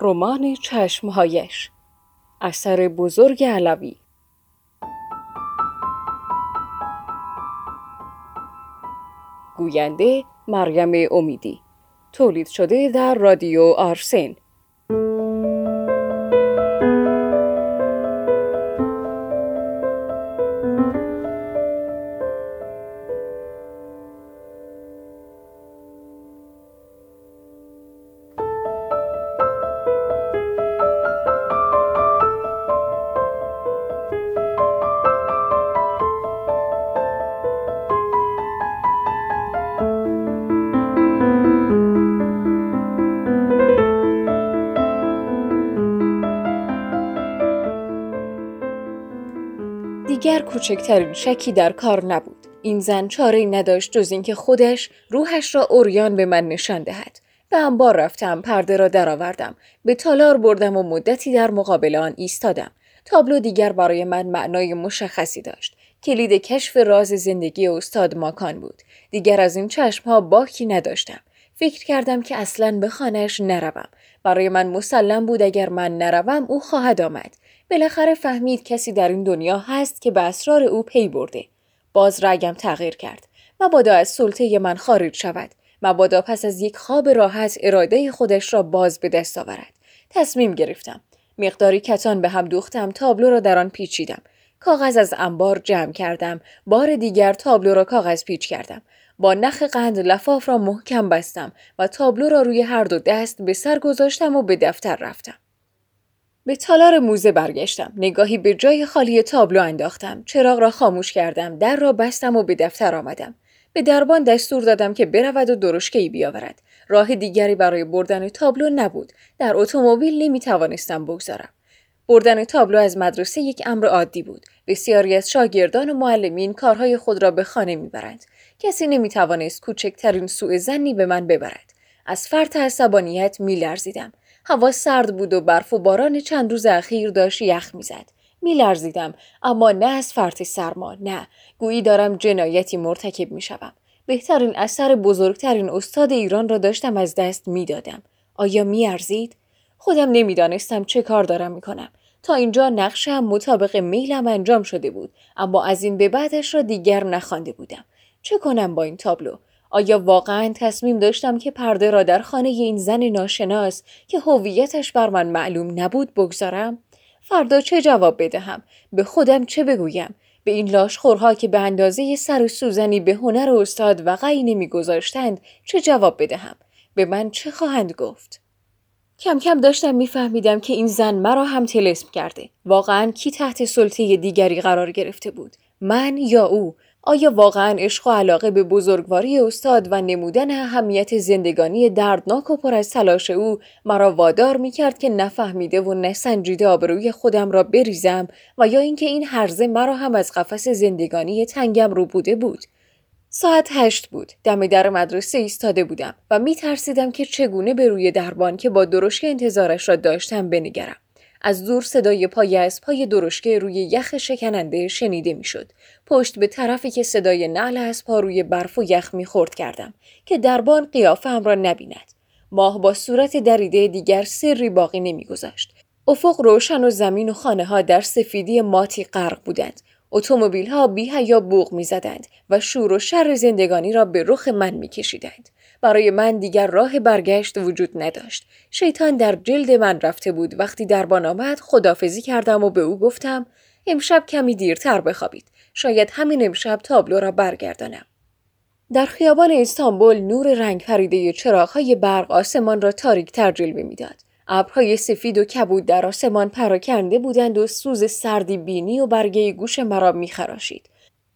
رمان چشمهایش. اثر بزرگ علوی. گوینده مریم امیدی. تولید شده در رادیو آرسن. دیگر کوچکترین شکی در کار نبود. این زن چاره نداشت جز اینکه خودش روحش را اوریان به من نشان دهد. به انبار رفتم پرده را درآوردم. به تالار بردم و مدتی در مقابل آن ایستادم. تابلو دیگر برای من معنای مشخصی داشت. کلید کشف راز زندگی استاد ماکان بود. دیگر از این چشمها باکی نداشتم. فکر کردم که اصلا به خانهش نروم. برای من مسلم بود اگر من نروم او خواهد آمد. بالاخره فهمید کسی در این دنیا هست که به اسرار او پی برده. باز رگم تغییر کرد. مبادا از سلطه من خارج شود. مبادا پس از یک خواب راحت اراده خودش را باز به دست آورد. تصمیم گرفتم. مقداری کتان به هم دوختم تابلو را در آن پیچیدم. کاغذ از انبار جمع کردم. بار دیگر تابلو را کاغذ پیچ کردم. با نخ قند لفاف را محکم بستم و تابلو را روی هر دو دست به سر گذاشتم و به دفتر رفتم. به تالار موزه برگشتم. نگاهی به جای خالی تابلو انداختم. چراغ را خاموش کردم. در را بستم و به دفتر آمدم. به دربان دستور دادم که برود و درشکهای بیاورد. راه دیگری برای بردن تابلو نبود. در اتومبیل نمی توانستم بگذارم. بردن تابلو از مدرسه یک امر عادی بود. بسیاری از شاگردان و معلمین کارهای خود را به خانه می‌برند. کسی نمی توانست کوچکترین سوء زنی به من ببرد. از فرط عصبانیت میلرزیدم. هوا سرد بود و برف و باران چند روز اخیر داشت یخ می‌زد. میلرزیدم اما نه از فرط سرما نه. گویی دارم جنایتی مرتکب می‌شوم. بهترین اثر بزرگترین استاد ایران را داشتم از دست می‌دادم. آیا میارزید؟ خودم نمی‌دانستم چه کار دارم می‌کنم. تا اینجا نقشم مطابق میلم انجام شده بود اما از این به بعدش را دیگر نخوانده بودم. چه کنم با این تابلو؟ آیا واقعا تصمیم داشتم که پرده را در خانه این زن ناشناس که هویتش بر من معلوم نبود بگذارم؟ فردا چه جواب بدهم؟ به خودم چه بگویم؟ به این لاشخورها که به اندازه سر سوزنی به هنر استاد و غی نمیگذاشتند چه جواب بدهم؟ به من چه خواهند گفت؟ کم کم داشتم میفهمیدم که این زن مرا هم تلسم کرده. واقعا کی تحت سلطه دیگری قرار گرفته بود؟ من یا او؟ آیا واقعا عشق و علاقه به بزرگواری استاد و نمودن اهمیت زندگانی دردناک و پر از تلاش او مرا وادار می کرد که نفهمیده و نسنجیده آبروی خودم را بریزم و یا اینکه این هرزه مرا هم از قفس زندگانی تنگم رو بوده بود ساعت هشت بود. دم در مدرسه ایستاده بودم و می ترسیدم که چگونه به روی دربان که با درشک انتظارش را داشتم بنگرم. از دور صدای پای از پای درشکه روی یخ شکننده شنیده می‌شد. پشت به طرفی که صدای نعل پا روی برف و یخ می‌خورد کردم که دربان قیافه را نبیند. ماه با صورت دریده دیگر سری باقی نمیگذاشت. افق روشن و زمین و خانه ها در سفیدی ماتی غرق بودند. اتومبیل ها بی یا بوغ می‌زدند و شور و شر زندگانی را به رخ من میکشیدند. برای من دیگر راه برگشت وجود نداشت. شیطان در جلد من رفته بود وقتی دربان آمد خدافزی کردم و به او گفتم امشب کمی دیرتر بخوابید. شاید همین امشب تابلو را برگردانم. در خیابان استانبول نور رنگ پریده چراغهای برق آسمان را تاریک تر جلوه می‌داد. ابرهای سفید و کبود در آسمان پراکنده بودند و سوز سردی بینی و برگه گوش مرا میخراشید.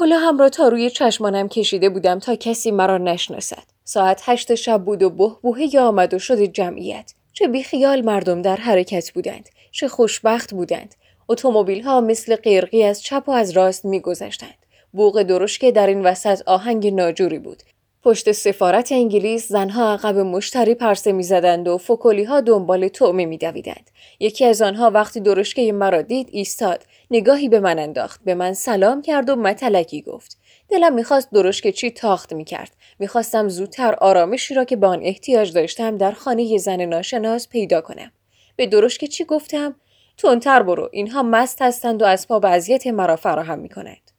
هم را تا روی چشمانم کشیده بودم تا کسی مرا نشناسد. ساعت هشت شب بود و بهبوهه آمد و شد جمعیت. چه بیخیال مردم در حرکت بودند. چه خوشبخت بودند. اتومبیل ها مثل قیرقی از چپ و از راست میگذشتند. بوق درشکه در این وسط آهنگ ناجوری بود. پشت سفارت انگلیس زنها عقب مشتری پرسه می‌زدند و فکولی ها دنبال تعمه میدویدند. یکی از آنها وقتی درشکه مرا دید ایستاد نگاهی به من انداخت. به من سلام کرد و متلکی گفت. دلم می‌خواست درشکه چی تاخت می‌کرد. می‌خواستم زودتر آرامشی را که به آن احتیاج داشتم در خانه زن ناشناس پیدا کنم. به درش که چی گفتم؟ تندتر برو. اینها مست هستند و اسباب اذیت مرا فراهم می‌کنند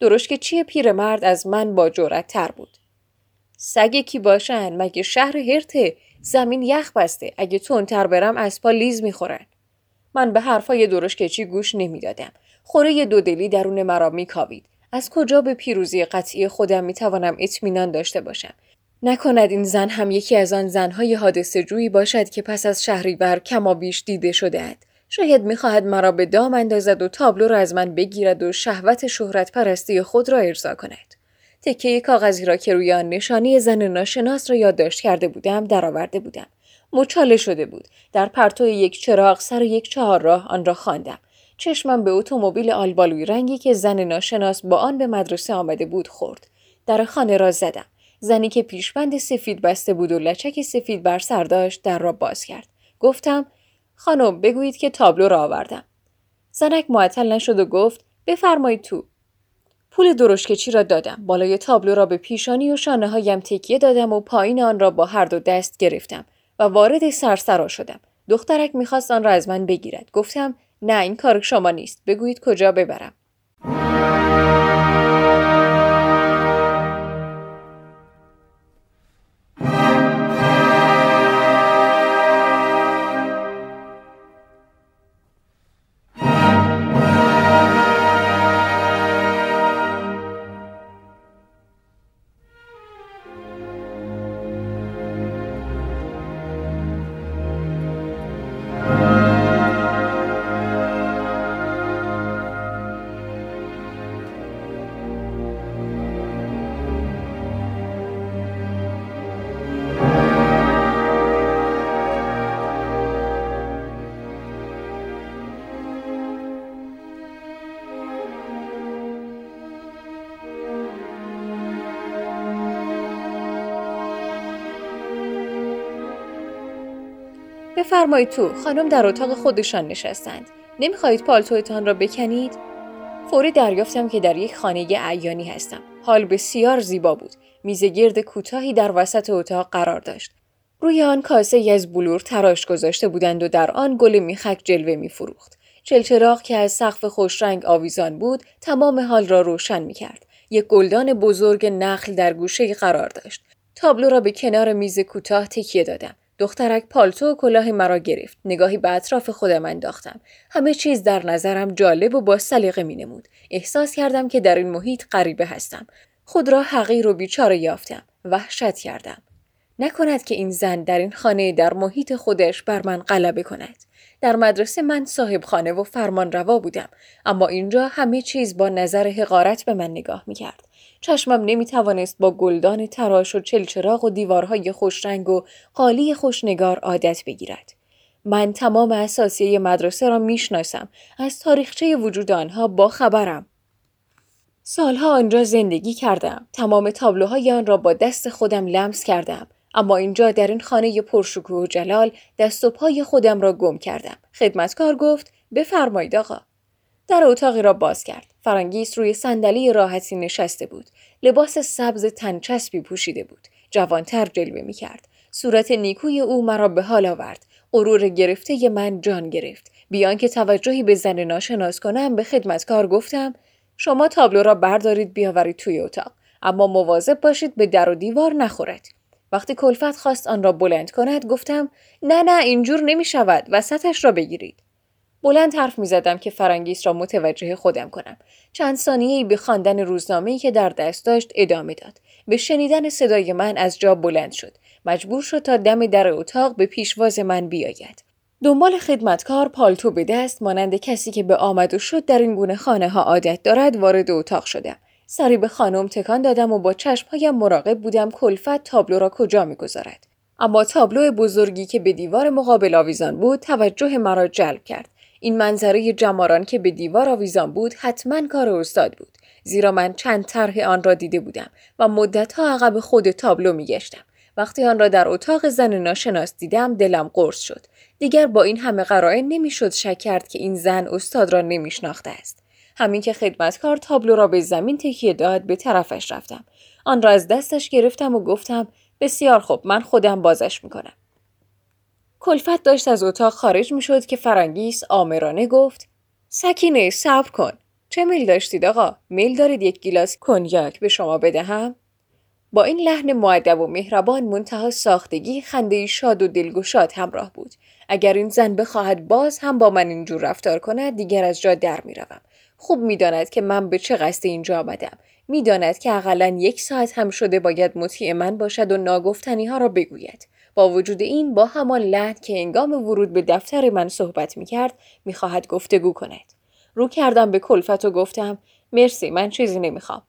درش که چی پیرمرد از من با جرأت تر بود. سگ کی باشن؟ مگه شهر هرته؟ زمین یخ بسته. اگه تندتر برم اسبا لیز می‌خورن. من به حرفای درش کچی گوش نمی‌دادم خوره دودلی درون مرا میکاوید از کجا به پیروزی قطعی خودم می‌توانم اطمینان داشته باشم نکند این زن هم یکی از آن زنهای حادثه جویی باشد که پس از شهریور کما بیش دیده شده اند. شاید می‌خواهد مرا به دام اندازد و تابلو را از من بگیرد و شهوت شهرت پرستی خود را ارضا کند. تکه کاغذی را که روی آن نشانی زن ناشناس را یادداشت کرده بودم درآورده بودم. مچاله شده بود. در پرتو یک چراغ سر یک چهار راه آن را خواندم. چشمم به اتومبیل آلبالوی رنگی که زن ناشناس با آن به مدرسه آمده بود خورد. در خانه را زدم. زنی که پیشبند سفید بسته بود و لچک سفید بر سر داشت در را باز کرد. گفتم خانم بگویید که تابلو را آوردم. زنک معطل نشد و گفت بفرمایید تو. پول درشکچی را دادم. بالای تابلو را به پیشانی و شانه هایم تکیه دادم و پایین آن را با هر دو دست گرفتم و وارد سرسرا شدم. دخترک می‌خواست آن را از من بگیرد. گفتم نه این کار شما نیست. بگویید کجا ببرم. بفرمایید تو خانم در اتاق خودشان نشستند. نمی‌خواهید پالتویتان را بکنید؟ فوری دریافتم که در یک خانه عیانی هستم. حال بسیار زیبا بود. میز گرد کوتاهی در وسط اتاق قرار داشت. روی آن کاسه از بلور تراش گذاشته بودند و در آن گل میخک جلوه میفروخت. چلچراغ که از سقف خوشرنگ آویزان بود تمام حال را روشن می‌کرد. یک گلدان بزرگ نخل در گوشه قرار داشت. تابلو را به کنار میز کوتاه تکیه دادم. دخترک پالتو و کلاه مرا گرفت. نگاهی به اطراف خودم انداختم. همه چیز در نظرم جالب و با سلیقه می نمود. احساس کردم که در این محیط غریبه هستم. خود را حقیر و بیچاره یافتم. وحشت کردم. نکند که این زن در این خانه در محیط خودش بر من غلبه کند. در مدرسه من صاحب خانه و فرمان روا بودم. اما اینجا همه چیز با نظر حقارت به من نگاه می کرد. چشمم نمی توانست با گلدان تراش و چلچراغ و دیوارهای خوشرنگ و قالی خوشنگار عادت بگیرد. من تمام اساسیه مدرسه را می‌شناسم از تاریخچه وجود آنها با خبرم. سالها آنجا زندگی کردم. تمام تابلوهای آن را با دست خودم لمس کردم. اما اینجا در این خانه پرشکوه و جلال دست و پای خودم را گم کردم. خدمتکار گفت بفرمایید آقا. در اتاقی را باز کرد. فرانگیس روی صندلی راحتی نشسته بود. لباس سبز تنچسبی پوشیده بود. جوانتر جلوه می کرد. صورت نیکوی او مرا به حال آورد. غرور گرفته من جان گرفت. بیان که توجهی به زن ناشناس کنم به خدمتکار گفتم شما تابلو را بردارید بیاورید توی اتاق. اما مواظب باشید به در و دیوار نخورد. وقتی کلفت خواست آن را بلند کند گفتم نه نه اینجور نمی شود وسطش را بگیرید. بلند حرف می زدم که فرانگیس را متوجه خودم کنم. چند ثانیه به خواندن روزنامه‌ای که در دست داشت ادامه داد. به شنیدن صدای من از جا بلند شد. مجبور شد تا دم در اتاق به پیشواز من بیاید. دنبال خدمتکار پالتو به دست مانند کسی که به آمد و شد در این گونه خانه ها عادت دارد وارد اتاق شدم. سری به خانم تکان دادم و با چشمهایم مراقب بودم کلفت تابلو را کجا می‌گذارد اما تابلو بزرگی که به دیوار مقابل آویزان بود توجه مرا جلب کرد این منظره جماران که به دیوار آویزان بود حتما کار استاد بود. زیرا من چند طرح آن را دیده بودم و مدتها عقب خود تابلو میگشتم. وقتی آن را در اتاق زن ناشناس دیدم دلم قرص شد. دیگر با این همه قرائن نمی‌شد شک کرد که این زن استاد را نمیشناخته است. همین که خدمتکار تابلو را به زمین تکیه داد به طرفش رفتم. آن را از دستش گرفتم و گفتم بسیار خوب من خودم بازش می‌کنم. کلفت داشت از اتاق خارج می شد که فرانگیس آمرانه گفت سکینه صبر کن. چه میل داشتید آقا؟ میل دارید یک گیلاس کنیاک به شما بدهم؟ با این لحن معدب و مهربان منتها ساختگی خنده شاد و دلگشاد همراه بود. اگر این زن بخواهد باز هم با من اینجور رفتار کند دیگر از جا در می‌روم. خوب می‌داند که من به چه قصد اینجا آمدم. می‌داند که اقلا یک ساعت هم شده باید مطیع من باشد و ناگفتنی ها را بگوید. با وجود این با همان لحن که انگام ورود به دفتر من صحبت می‌کرد می‌خواهد گفتگو کند. رو کردم به کلفت و گفتم مرسی من چیزی نمی‌خوام.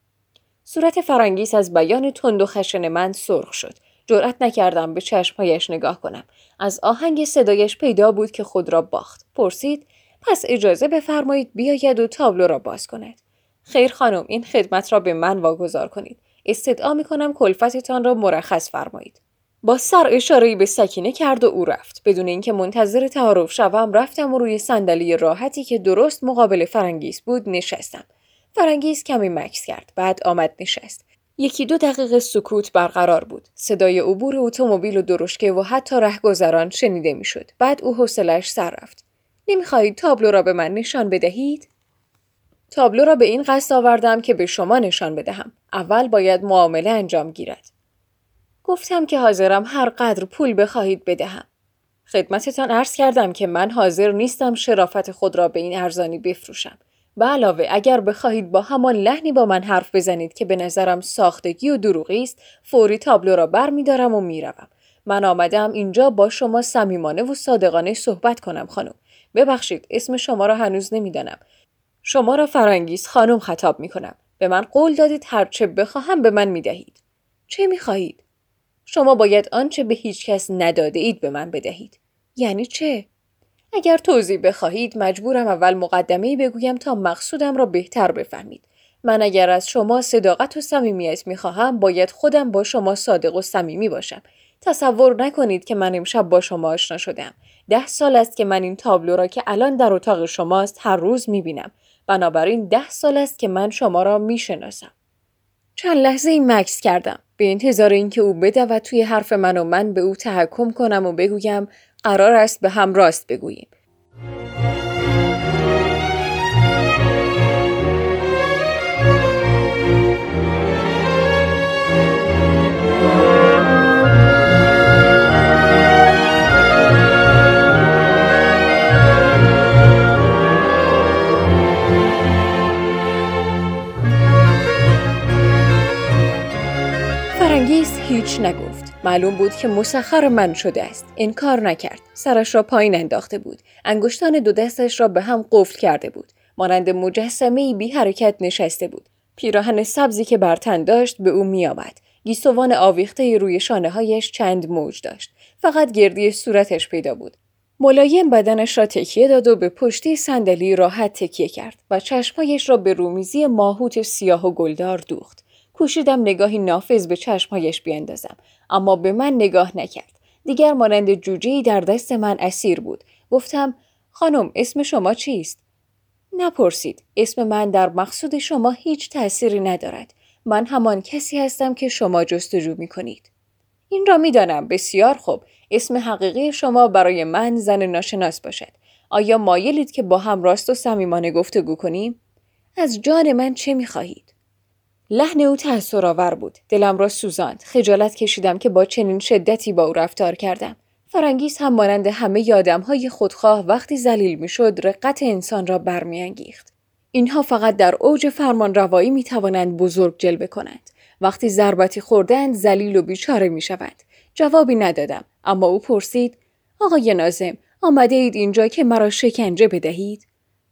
صورت فرانگیس از بیان تند و خشن من سرخ شد. جرأت نکردم به چشمهایش نگاه کنم. از آهنگ صدایش پیدا بود که خود را باخت. پرسید پس اجازه بفرمایید بیاید و تابلو را باز کند. خیر خانم این خدمت را به من واگذار کنید. استدعا می کنم کلفتتان را مرخص فرمایید. با سر اشاره‌ای به سکینه کرد و او رفت. بدون اینکه منتظر تعارف شوم رفتم و روی صندلی راحتی که درست مقابل فرانگیس بود نشستم. فرانگیس کمی مکس کرد بعد آمد نشست. یکی دو دقیقه سکوت برقرار بود. صدای عبور اتومبیل و درشکه و حتی رهگذران شنیده می‌شد. بعد او حوصلش سر رفت. نمی‌خواهید تابلو را به من نشان بدهید؟ تابلو را به این قصد آوردم که به شما نشان بدهم. اول باید معامله انجام گیرد. گفتم که حاضرم هر قدر پول بخواهید بدهم. خدمتتان عرض کردم که من حاضر نیستم شرافت خود را به این ارزانی بفروشم. به علاوه اگر بخواهید با همان لحنی با من حرف بزنید که به نظرم ساختگی و دروغی است فوری تابلو را بر می دارم و می‌روم. من آمدم اینجا با شما صمیمانه و صادقانه صحبت کنم خانم. ببخشید اسم شما را هنوز نمی‌دانم. شما را فرانگیز خانم خطاب می کنم به من قول دادید هرچه بخواهم به من می دهید چه می خواهید؟ شما باید آنچه به هیچ کس نداده اید به من بدهید یعنی چه؟ اگر توضیح بخواهید مجبورم اول مقدمه بگویم تا مقصودم را بهتر بفهمید. من اگر از شما صداقت و صمیمیت می‌خواهم باید خودم با شما صادق و صمیمی باشم. تصور نکنید که من امشب با شما آشنا شدم. ده سال است که من این تابلو را که الان در اتاق شماست هر روز می‌بینم. بنابراین ده سال است که من شما را می‌شناسم. چند لحظه این مکس کردم. به انتظار اینکه او بدود توی حرف من و من به او تحکم کنم و بگویم قرار است به هم راست بگوییم. هیچ نگفت. معلوم بود که مسخر من شده است. کار نکرد. سرش را پایین انداخته بود. انگشتان دو دستش را به هم قفل کرده بود. مانند مجسمه بی حرکت نشسته بود. پیراهن سبزی که بر تن داشت به او میآمد. گیسوان آویخته روی شانه هایش چند موج داشت. فقط گردی صورتش پیدا بود. ملایم بدنش را تکیه داد و به پشتی صندلی راحت تکیه کرد و چشمهایش را به رومیزی ماهوت سیاه و گلدار دوخت. کوشیدم نگاهی نافذ به چشمهایش بیاندازم اما به من نگاه نکرد. دیگر مانند جوجه در دست من اسیر بود. گفتم خانم اسم شما چیست؟ نپرسید. اسم من در مقصود شما هیچ تأثیری ندارد. من همان کسی هستم که شما جستجو می کنید. این را می‌دانم. بسیار خوب. اسم حقیقی شما برای من زن ناشناس باشد. آیا مایلید که با هم راست و صمیمانه گفتگو کنیم؟ از جان من چه می خواهید لحن او آور بود. دلم را سوزاند. خجالت کشیدم که با چنین شدتی با او رفتار کردم. فرانگیز هم مانند همه یادم های خودخواه وقتی زلیل می‌شد رقت انسان را برمیانگیخت. اینها فقط در اوج فرمان روایی می توانند بزرگ جلوه کنند. وقتی ضربتی خوردند زلیل و بیچاره می شود. جوابی ندادم. اما او پرسید آقای نازم آمده اید اینجا که مرا شکنجه بدهید؟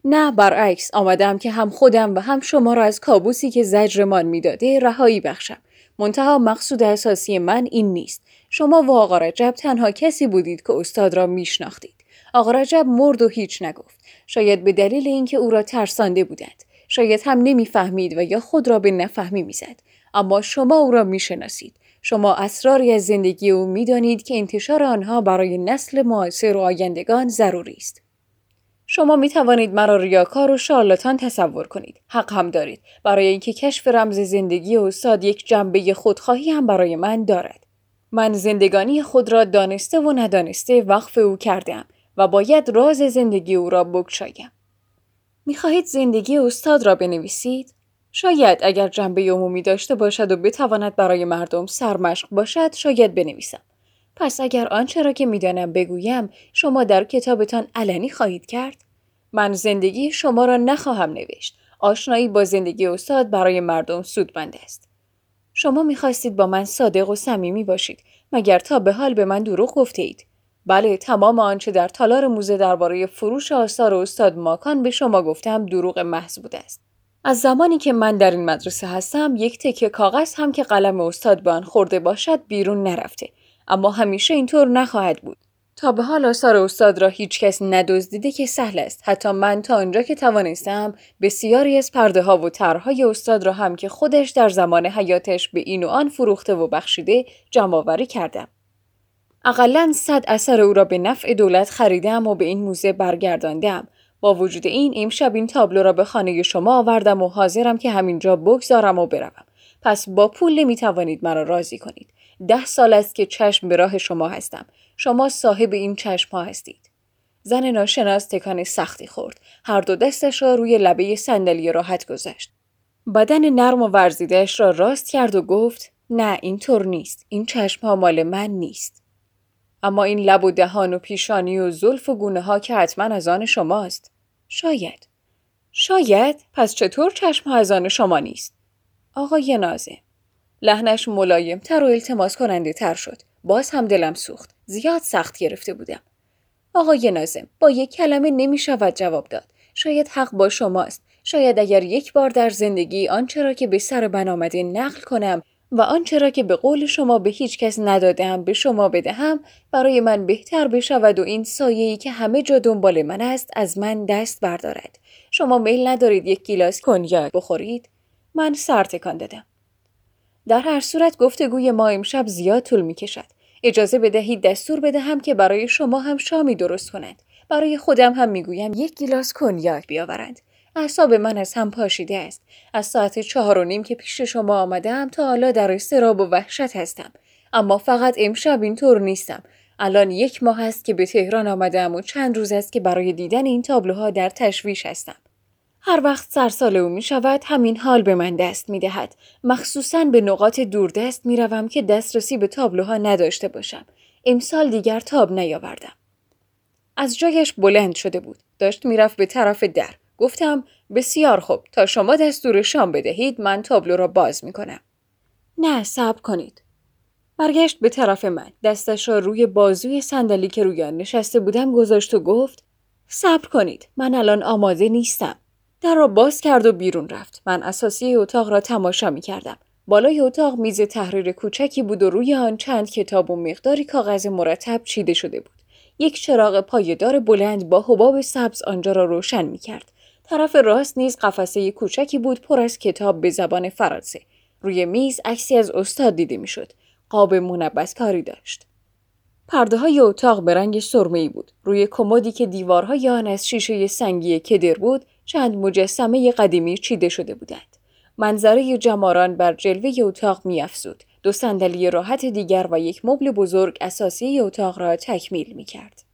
نه برعکس آمدم که هم خودم و هم شما را از کابوسی که زجرمان می‌داده رهایی بخشم. منتها مقصود اساسی من این نیست. شما و آقا رجب تنها کسی بودید که استاد را میشناختید. آقا رجب مرد و هیچ نگفت. شاید به دلیل اینکه او را ترسانده بودند. شاید هم نمی‌فهمید و یا خود را به نفهمی می‌زد. اما شما او را می‌شناسید. شما اسراری از زندگی او می‌دانید که انتشار آنها برای نسل معاصر و آیندگان ضروری است. شما می توانید مرا ریاکار و شارلاتان تصور کنید. حق هم دارید. برای اینکه کشف رمز زندگی استاد یک جنبه خودخواهی هم برای من دارد. من زندگانی خود را دانسته و ندانسته وقف او کردم و باید راز زندگی او را بگشایم. می‌خواهید زندگی استاد را بنویسید؟ شاید اگر جنبه عمومی داشته باشد و بتواند برای مردم سرمشق باشد شاید بنویسم. پس اگر آنچه را که می‌دانم بگویم شما در کتابتان علنی خواهید کرد؟ من زندگی شما را نخواهم نوشت. آشنایی با زندگی استاد برای مردم سودمند است. شما می‌خواستید با من صادق و صمیمی باشید مگر تا به حال به من دروغ گفته. بله تمام آنچه در تالار موزه درباره فروش آثار استاد ماکان به شما گفتم دروغ محض بوده است. از زمانی که من در این مدرسه هستم یک تکه کاغذ هم که قلم استاد به آن خورده باشد بیرون نرفته اما همیشه اینطور نخواهد بود. تا به حال آثار استاد را هیچ کس ندزدیده که سهل است. حتی من تا آنجا که توانستم بسیاری از پرده ها و طرحهای استاد را هم که خودش در زمان حیاتش به این و آن فروخته و بخشیده جمع کردم. اقلا صد اثر او را به نفع دولت خریدم و به این موزه برگرداندم. با وجود این امشب این تابلو را به خانه شما آوردم و حاضرم که همینجا بگذارم و بروم. پس با پول نمی توانید مرا راضی کنید. ده سال است که چشم به راه شما هستم. شما صاحب این چشم ها هستید. زن ناشناس تکان سختی خورد. هر دو دستش را روی لبه صندلی راحت گذاشت. بدن نرم و ورزیدهش را راست کرد و گفت نه اینطور نیست. این چشم ها مال من نیست. اما این لب و دهان و پیشانی و زلف و گونه ها که حتما از آن شماست. شاید. شاید پس چطور چشم ها از آن شما نیست؟ آقای نازه لحنش ملایم تر و التماس کننده تر شد. باز هم دلم سوخت. زیاد سخت گرفته بودم. آقای نازم با یک کلمه نمی شود جواب داد. شاید حق با شماست. شاید اگر یک بار در زندگی آنچه را که به سر من آمده نقل کنم و آنچه را که به قول شما به هیچ کس ندادم به شما بدهم برای من بهتر بشود و این سایه‌ای که همه جا دنبال من است از من دست بردارد. شما میل ندارید یک گیلاس کنیاک بخورید؟ من سر تکان دادم. در هر صورت گفتگوی ما امشب زیاد طول می کشد. اجازه بدهید دستور بدهم که برای شما هم شامی درست کنند. برای خودم هم می‌گویم یک گیلاس کنیاک بیاورند. اعصاب من از هم پاشیده است. از ساعت چهار و نیم که پیش شما آمدم تا حالا در استراب و وحشت هستم. اما فقط امشب اینطور نیستم. الان یک ماه است که به تهران آمدم و چند روز است که برای دیدن این تابلوها در تشویش هستم. هر وقت سرسال او می شود همین حال به من دست می دهد. مخصوصا به نقاط دوردست می روم که دسترسی به تابلوها نداشته باشم. امسال دیگر تاب نیاوردم. از جایش بلند شده بود. داشت می‌رفت به طرف در. گفتم بسیار خوب تا شما دستور شام بدهید من تابلو را باز می کنم. نه صبر کنید. برگشت به طرف من. دستش را روی بازوی صندلی که روی آن نشسته بودم گذاشت و گفت صبر کنید. من الان آماده نیستم. در را باز کرد و بیرون رفت. من اساسی اتاق را تماشا می کردم. بالای اتاق میز تحریر کوچکی بود و روی آن چند کتاب و مقداری کاغذ مرتب چیده شده بود. یک چراغ پایدار بلند با حباب سبز آنجا را روشن می کرد. طرف راست نیز قفسه کوچکی بود پر از کتاب به زبان فرانسه. روی میز عکسی از استاد دیده می‌شد. قاب منبس کاری داشت. پرده های اتاق به رنگ سرمه بود. روی کمدی که دیوارهای آن از شیشه سنگی کدر بود، چند مجسمه قدیمی چیده شده بودند. منظره جماران بر جلوه اتاق میافزود. دو صندلی راحت دیگر و یک مبل بزرگ اساسی اتاق را تکمیل می کرد.